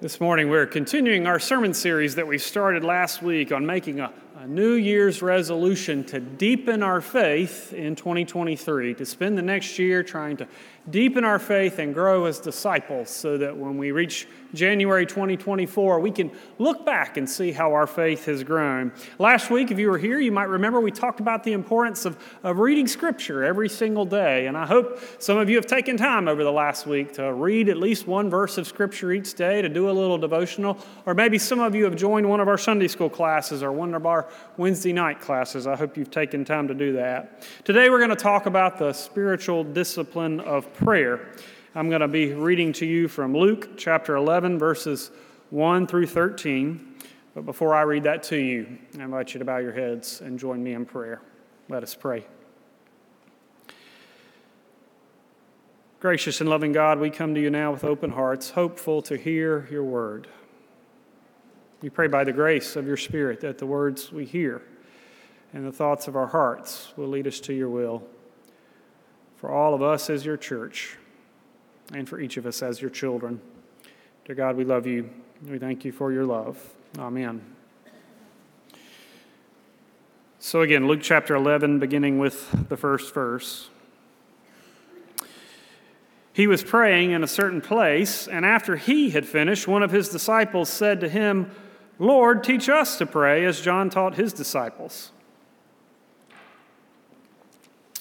This morning, we're continuing our sermon series that we started last week on making a, a, New Year's resolution to deepen our faith in 2023, to spend the next year trying to deepen our faith and grow as disciples so that when we reach January 2024, we can look back and see how our faith has grown. Last week, if you were here, you might remember we talked about the importance of, of reading Scripture every single day. And I hope some of you have taken time over the last week to read at least one verse of Scripture each day, to do a little devotional. Or maybe some of you have joined one of our Sunday school classes or one of our Wednesday night classes. I hope you've taken time to do that. Today, we're going to talk about the spiritual discipline of prayer. I'm going to be reading to you from Luke chapter 11, verses 1 through 13. But before I read that to you, I invite you to bow your heads and join me in prayer. Let us pray. Gracious and loving God, we come to you now with open hearts, hopeful to hear your word. We pray by the grace of your Spirit that the words we hear and the thoughts of our hearts will lead us to your will. For all of us as your church, and for each of us as your children. Dear God, we love you. We thank you for your love. Amen. So, again, Luke chapter 11, beginning with the first verse. He was praying in a certain place, and after he had finished, one of his disciples said to him, Lord, teach us to pray as John taught his disciples.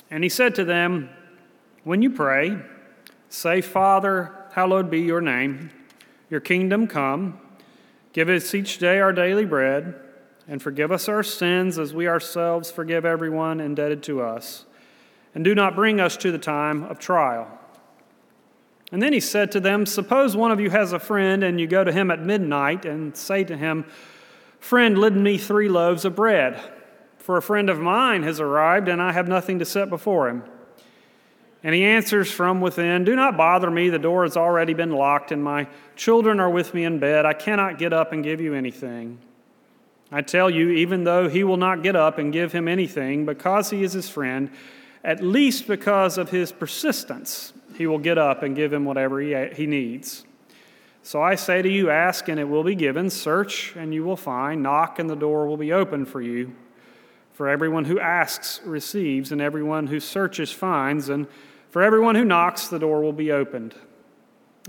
And he said to them, When you pray, Say, Father, hallowed be your name, your kingdom come. Give us each day our daily bread, and forgive us our sins as we ourselves forgive everyone indebted to us. And do not bring us to the time of trial. And then he said to them, Suppose one of you has a friend, and you go to him at midnight and say to him, Friend, lend me three loaves of bread, for a friend of mine has arrived, and I have nothing to set before him. And he answers from within Do not bother me. The door has already been locked, and my children are with me in bed. I cannot get up and give you anything. I tell you, even though he will not get up and give him anything because he is his friend, at least because of his persistence, he will get up and give him whatever he, he needs. So I say to you, ask and it will be given, search and you will find, knock and the door will be open for you. For everyone who asks receives, and everyone who searches finds, and for everyone who knocks, the door will be opened.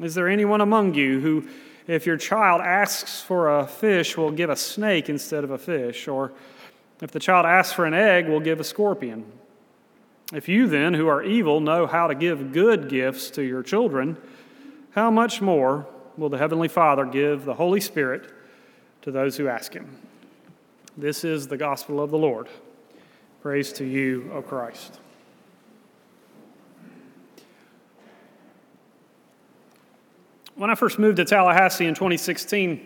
Is there anyone among you who, if your child asks for a fish, will give a snake instead of a fish? Or if the child asks for an egg, will give a scorpion? If you then, who are evil, know how to give good gifts to your children, how much more will the Heavenly Father give the Holy Spirit to those who ask Him? This is the gospel of the Lord. Praise to you, O Christ. When I first moved to Tallahassee in 2016,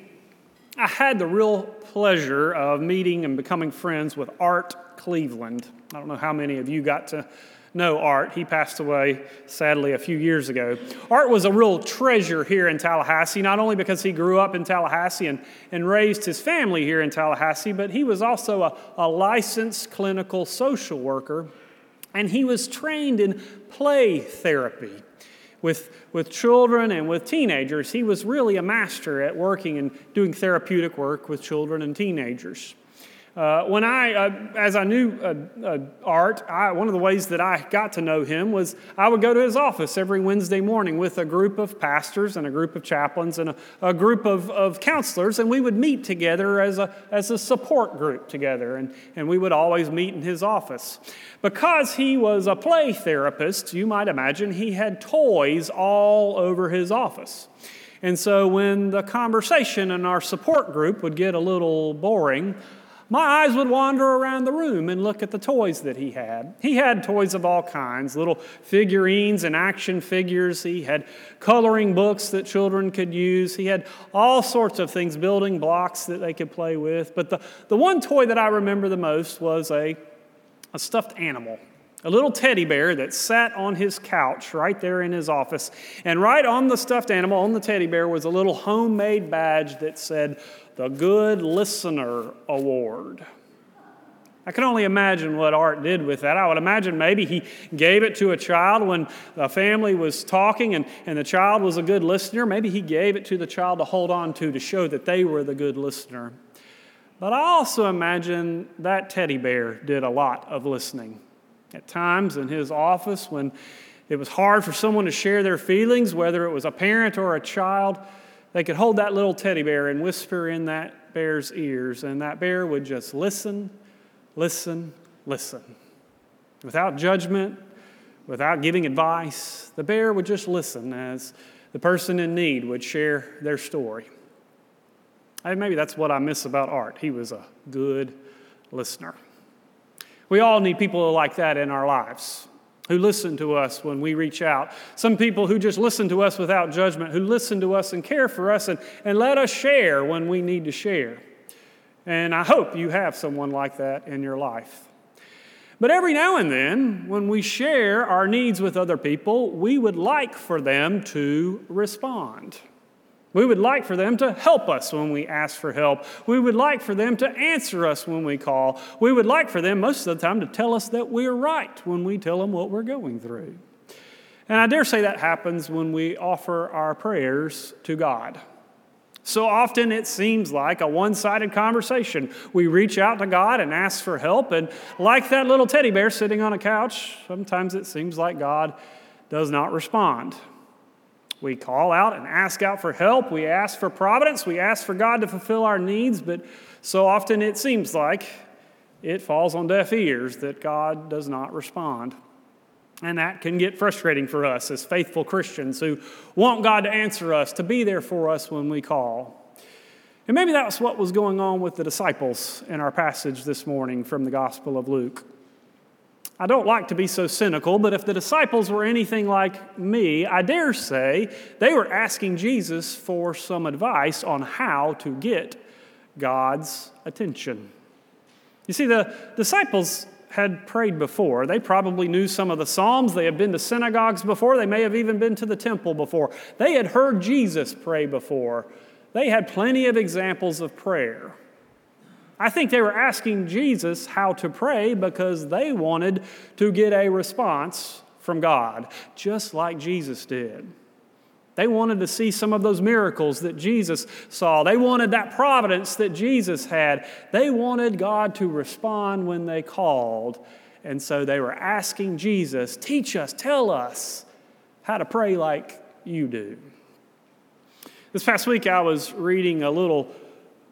I had the real pleasure of meeting and becoming friends with Art Cleveland. I don't know how many of you got to know Art. He passed away, sadly, a few years ago. Art was a real treasure here in Tallahassee, not only because he grew up in Tallahassee and, and raised his family here in Tallahassee, but he was also a, a licensed clinical social worker, and he was trained in play therapy with, with children and with teenagers. He was really a master at working and doing therapeutic work with children and teenagers. Uh, when I, uh, as I knew uh, uh, Art, I, one of the ways that I got to know him was I would go to his office every Wednesday morning with a group of pastors and a group of chaplains and a, a group of, of counselors, and we would meet together as a, as a support group together, and, and we would always meet in his office. Because he was a play therapist, you might imagine he had toys all over his office. And so when the conversation in our support group would get a little boring, my eyes would wander around the room and look at the toys that he had. He had toys of all kinds little figurines and action figures. He had coloring books that children could use. He had all sorts of things, building blocks that they could play with. But the, the one toy that I remember the most was a, a stuffed animal a little teddy bear that sat on his couch right there in his office. And right on the stuffed animal, on the teddy bear, was a little homemade badge that said, the Good Listener Award. I can only imagine what Art did with that. I would imagine maybe he gave it to a child when the family was talking and, and the child was a good listener. Maybe he gave it to the child to hold on to to show that they were the good listener. But I also imagine that teddy bear did a lot of listening. At times in his office, when it was hard for someone to share their feelings, whether it was a parent or a child, they could hold that little teddy bear and whisper in that bear's ears, and that bear would just listen listen, listen. Without judgment, without giving advice, the bear would just listen as the person in need would share their story. And maybe that's what I miss about Art. He was a good listener. We all need people like that in our lives who listen to us when we reach out. Some people who just listen to us without judgment, who listen to us and care for us and, and let us share when we need to share. And I hope you have someone like that in your life. But every now and then, when we share our needs with other people, we would like for them to respond. We would like for them to help us when we ask for help. We would like for them to answer us when we call. We would like for them, most of the time, to tell us that we're right when we tell them what we're going through. And I dare say that happens when we offer our prayers to God. So often it seems like a one sided conversation. We reach out to God and ask for help, and like that little teddy bear sitting on a couch, sometimes it seems like God does not respond. We call out and ask out for help. We ask for providence. We ask for God to fulfill our needs, but so often it seems like it falls on deaf ears that God does not respond. And that can get frustrating for us as faithful Christians who want God to answer us, to be there for us when we call. And maybe that's what was going on with the disciples in our passage this morning from the Gospel of Luke. I don't like to be so cynical, but if the disciples were anything like me, I dare say they were asking Jesus for some advice on how to get God's attention. You see, the disciples had prayed before. They probably knew some of the Psalms. They had been to synagogues before. They may have even been to the temple before. They had heard Jesus pray before. They had plenty of examples of prayer. I think they were asking Jesus how to pray because they wanted to get a response from God, just like Jesus did. They wanted to see some of those miracles that Jesus saw. They wanted that providence that Jesus had. They wanted God to respond when they called. And so they were asking Jesus, teach us, tell us how to pray like you do. This past week, I was reading a little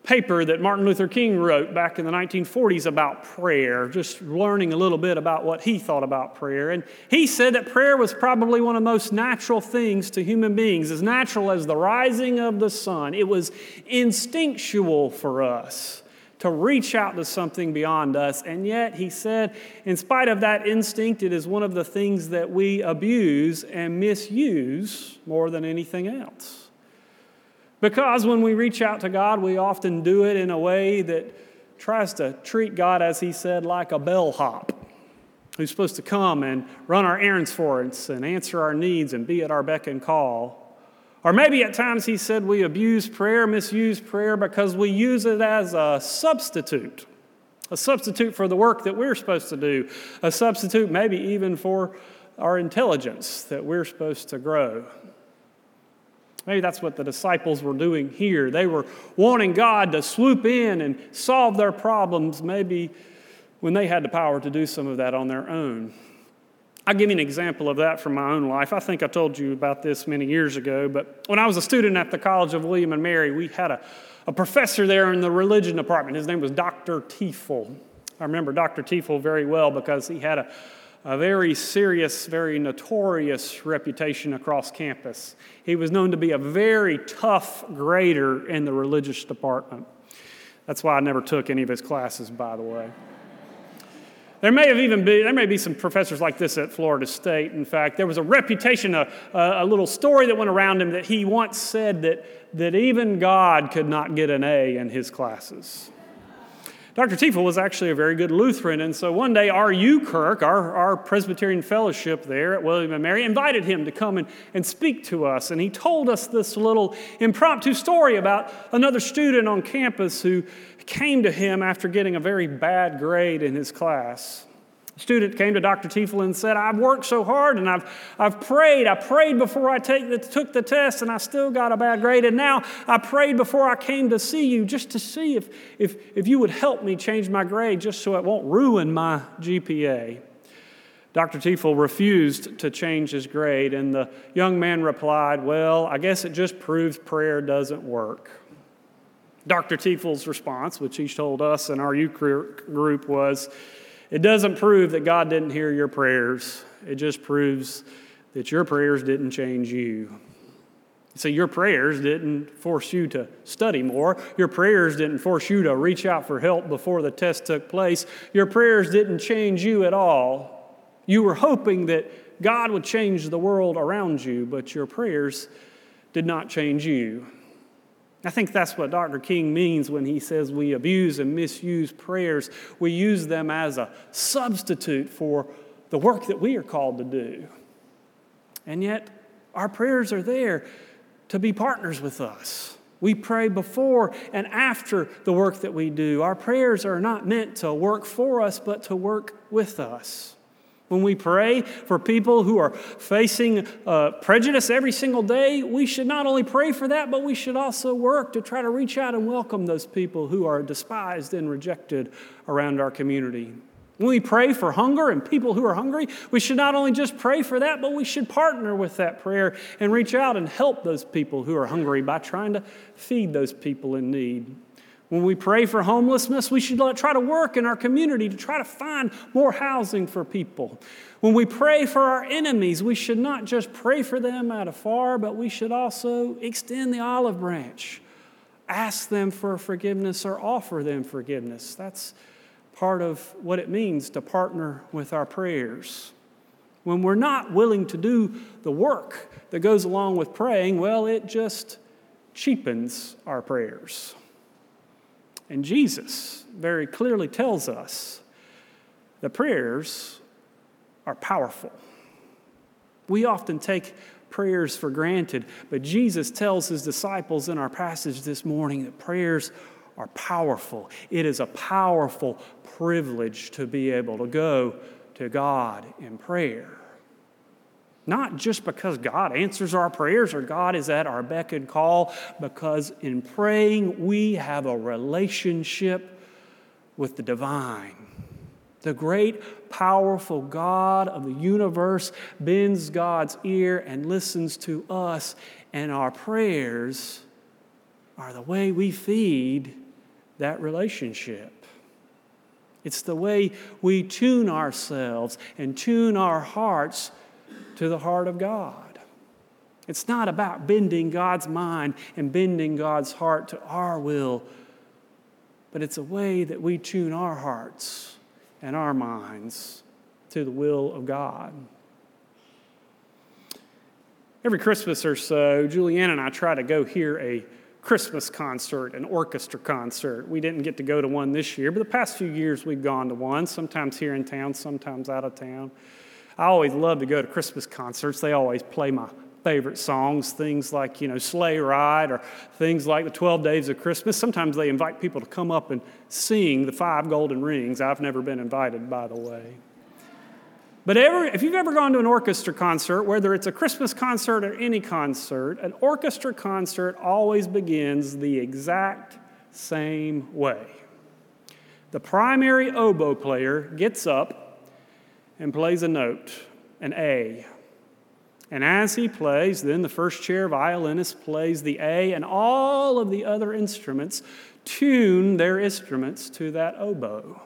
paper that Martin Luther King wrote back in the 1940s about prayer, just learning a little bit about what he thought about prayer. And he said that prayer was probably one of the most natural things to human beings, as natural as the rising of the sun. It was instinctual for us to reach out to something beyond us. And yet, he said, in spite of that instinct, it is one of the things that we abuse and misuse more than anything else. Because when we reach out to God, we often do it in a way that tries to treat God, as He said, like a bellhop who's supposed to come and run our errands for us and answer our needs and be at our beck and call. Or maybe at times He said we abuse prayer, misuse prayer because we use it as a substitute. A substitute for the work that we're supposed to do. A substitute, maybe even for our intelligence that we're supposed to grow. Maybe that's what the disciples were doing here. They were wanting God to swoop in and solve their problems, maybe when they had the power to do some of that on their own. I'll give you an example of that from my own life. I think I told you about this many years ago, but when I was a student at the College of William and Mary, we had a, a professor there in the religion department. His name was Dr. Tiefel. I remember Dr. Tiefel very well because he had a a very serious, very notorious reputation across campus. He was known to be a very tough grader in the religious department. That's why I never took any of his classes, by the way. There may have even been, there may be some professors like this at Florida State. In fact, there was a reputation, a, a little story that went around him that he once said that, that even God could not get an A in his classes. Dr. Tiefel was actually a very good Lutheran, and so one day R.U. Kirk, our, our Presbyterian fellowship there at William and Mary, invited him to come and, and speak to us. And he told us this little impromptu story about another student on campus who came to him after getting a very bad grade in his class student came to Dr. Tiefel and said, I've worked so hard and I've, I've prayed. I prayed before I the, took the test and I still got a bad grade. And now I prayed before I came to see you just to see if, if, if you would help me change my grade just so it won't ruin my GPA. Dr. Tiefel refused to change his grade, and the young man replied, Well, I guess it just proves prayer doesn't work. Dr. Tiefel's response, which he told us in our youth group, was, it doesn't prove that God didn't hear your prayers, it just proves that your prayers didn't change you. So, your prayers didn't force you to study more. Your prayers didn't force you to reach out for help before the test took place. Your prayers didn't change you at all. You were hoping that God would change the world around you, but your prayers did not change you. I think that's what Dr. King means when he says we abuse and misuse prayers. We use them as a substitute for the work that we are called to do. And yet, our prayers are there to be partners with us. We pray before and after the work that we do. Our prayers are not meant to work for us, but to work with us. When we pray for people who are facing uh, prejudice every single day, we should not only pray for that, but we should also work to try to reach out and welcome those people who are despised and rejected around our community. When we pray for hunger and people who are hungry, we should not only just pray for that, but we should partner with that prayer and reach out and help those people who are hungry by trying to feed those people in need. When we pray for homelessness, we should try to work in our community to try to find more housing for people. When we pray for our enemies, we should not just pray for them out afar, but we should also extend the olive branch, ask them for forgiveness, or offer them forgiveness. That's part of what it means to partner with our prayers. When we're not willing to do the work that goes along with praying, well, it just cheapens our prayers. And Jesus very clearly tells us that prayers are powerful. We often take prayers for granted, but Jesus tells his disciples in our passage this morning that prayers are powerful. It is a powerful privilege to be able to go to God in prayer. Not just because God answers our prayers or God is at our beck and call, because in praying we have a relationship with the divine. The great, powerful God of the universe bends God's ear and listens to us, and our prayers are the way we feed that relationship. It's the way we tune ourselves and tune our hearts to the heart of God. It's not about bending God's mind and bending God's heart to our will, but it's a way that we tune our hearts and our minds to the will of God. Every Christmas or so, Julianne and I try to go hear a Christmas concert, an orchestra concert. We didn't get to go to one this year, but the past few years we've gone to one, sometimes here in town, sometimes out of town. I always love to go to Christmas concerts. They always play my favorite songs, things like, you know, Sleigh Ride or things like the 12 Days of Christmas. Sometimes they invite people to come up and sing the five golden rings. I've never been invited, by the way. But ever, if you've ever gone to an orchestra concert, whether it's a Christmas concert or any concert, an orchestra concert always begins the exact same way. The primary oboe player gets up and plays a note, an A. And as he plays, then the first chair violinist plays the A, and all of the other instruments tune their instruments to that oboe.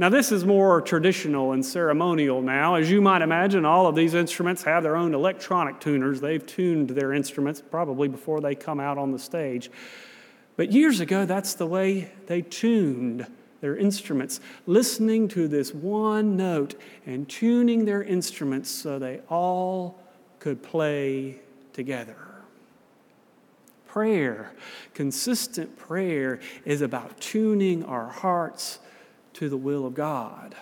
Now, this is more traditional and ceremonial now. As you might imagine, all of these instruments have their own electronic tuners. They've tuned their instruments probably before they come out on the stage. But years ago, that's the way they tuned their instruments, listening to this one note and tuning their instruments so they all could play together. Prayer, consistent prayer, is about tuning our hearts to the will of God.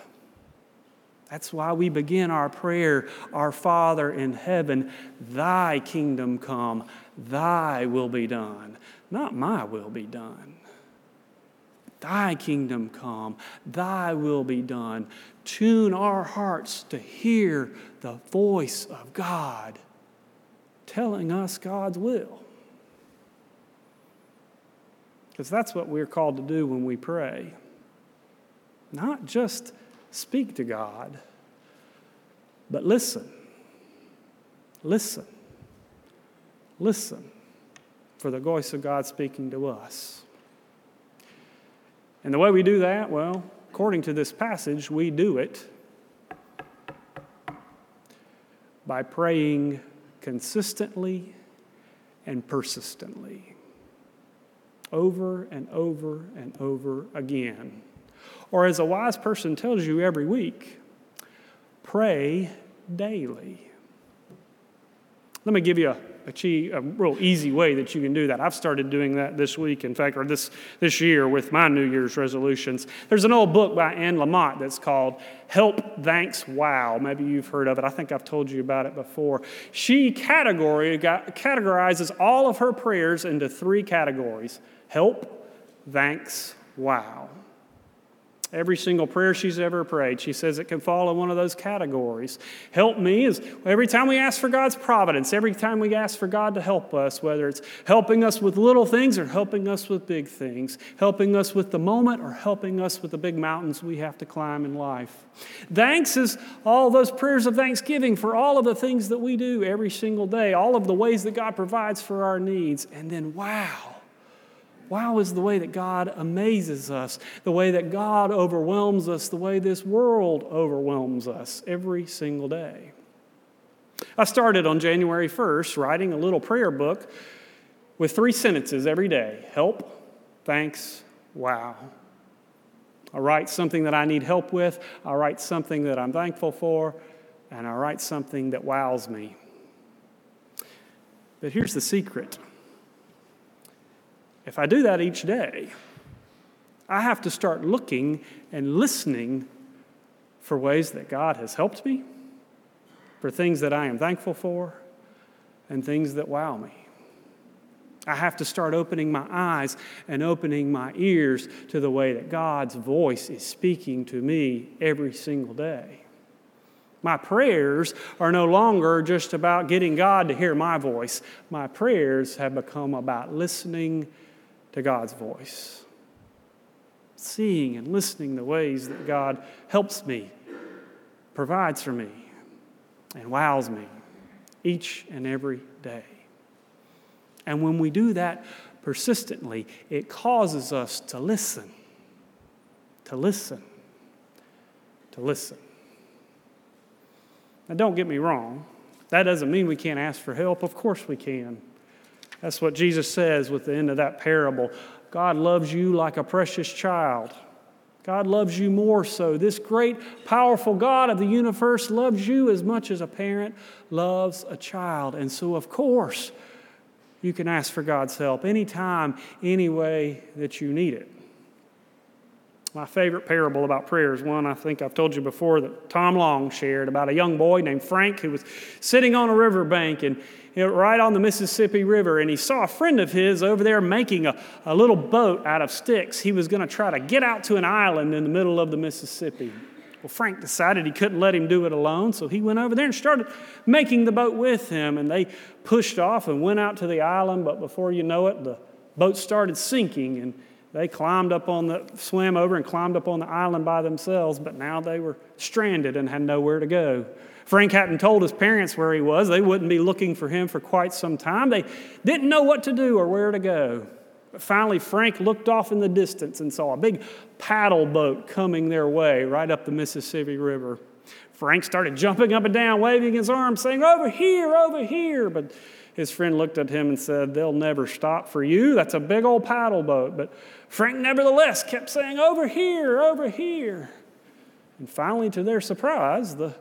That's why we begin our prayer, Our Father in heaven, thy kingdom come, thy will be done. Not my will be done. Thy kingdom come, thy will be done. Tune our hearts to hear the voice of God telling us God's will. Because that's what we're called to do when we pray. Not just speak to God, but listen. Listen. Listen for the voice of God speaking to us. And the way we do that, well, according to this passage, we do it by praying consistently and persistently, over and over and over again. Or, as a wise person tells you every week, pray daily. Let me give you a a real easy way that you can do that. I've started doing that this week, in fact, or this, this year with my New Year's resolutions. There's an old book by Anne Lamott that's called Help, Thanks, Wow. Maybe you've heard of it. I think I've told you about it before. She category, categorizes all of her prayers into three categories help, thanks, wow. Every single prayer she's ever prayed, she says it can fall in one of those categories. Help me is every time we ask for God's providence, every time we ask for God to help us, whether it's helping us with little things or helping us with big things, helping us with the moment or helping us with the big mountains we have to climb in life. Thanks is all those prayers of thanksgiving for all of the things that we do every single day, all of the ways that God provides for our needs. And then, wow Wow is the way that God amazes us, the way that God overwhelms us, the way this world overwhelms us every single day. I started on January 1st writing a little prayer book with three sentences every day help, thanks, wow. I write something that I need help with, I write something that I'm thankful for, and I write something that wows me. But here's the secret if I do that each day, I have to start looking and listening for ways that God has helped me, for things that I am thankful for, and things that wow me. I have to start opening my eyes and opening my ears to the way that God's voice is speaking to me every single day. My prayers are no longer just about getting God to hear my voice. My prayers have become about listening to God's voice. Seeing and listening the ways that God helps me, provides for me, and wows me each and every day. And when we do that persistently, it causes us to listen, to listen, to listen. Now, don't get me wrong. That doesn't mean we can't ask for help. Of course we can. That's what Jesus says with the end of that parable. God loves you like a precious child. God loves you more so. This great, powerful God of the universe loves you as much as a parent loves a child. And so, of course, you can ask for God's help anytime, any way that you need it. My favorite parable about prayer is one I think I've told you before that Tom Long shared about a young boy named Frank who was sitting on a riverbank and you know, right on the Mississippi River, and he saw a friend of his over there making a, a little boat out of sticks. He was going to try to get out to an island in the middle of the Mississippi. Well, Frank decided he couldn't let him do it alone, so he went over there and started making the boat with him. And they pushed off and went out to the island, but before you know it, the boat started sinking. And they climbed up on the, swam over and climbed up on the island by themselves, but now they were stranded and had nowhere to go. Frank hadn't told his parents where he was. They wouldn't be looking for him for quite some time. They didn't know what to do or where to go. But finally, Frank looked off in the distance and saw a big paddle boat coming their way right up the Mississippi River. Frank started jumping up and down, waving his arms, saying, Over here, over here. But his friend looked at him and said, They'll never stop for you. That's a big old paddle boat. But Frank nevertheless kept saying, Over here, over here. And finally, to their surprise, the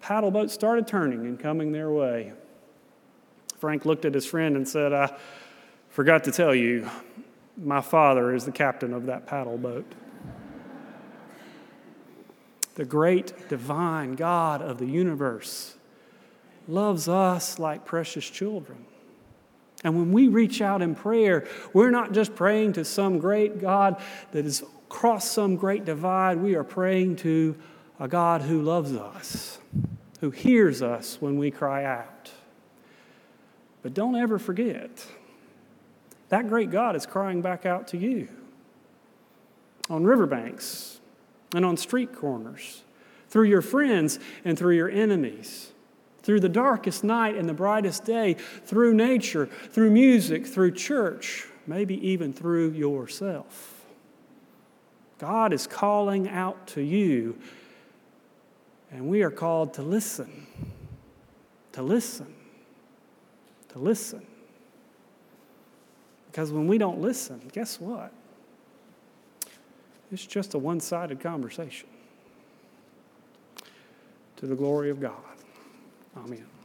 paddle boat started turning and coming their way. Frank looked at his friend and said, I Forgot to tell you, my father is the captain of that paddle boat. The great divine God of the universe loves us like precious children. And when we reach out in prayer, we're not just praying to some great God that has crossed some great divide. We are praying to a God who loves us, who hears us when we cry out. But don't ever forget, that great God is crying back out to you on riverbanks and on street corners, through your friends and through your enemies through the darkest night and the brightest day, through nature, through music, through church, maybe even through yourself. God is calling out to you, and we are called to listen, to listen, to listen. Because when we don't listen, guess what? It's just a one sided conversation to the glory of God. Oh, Amen.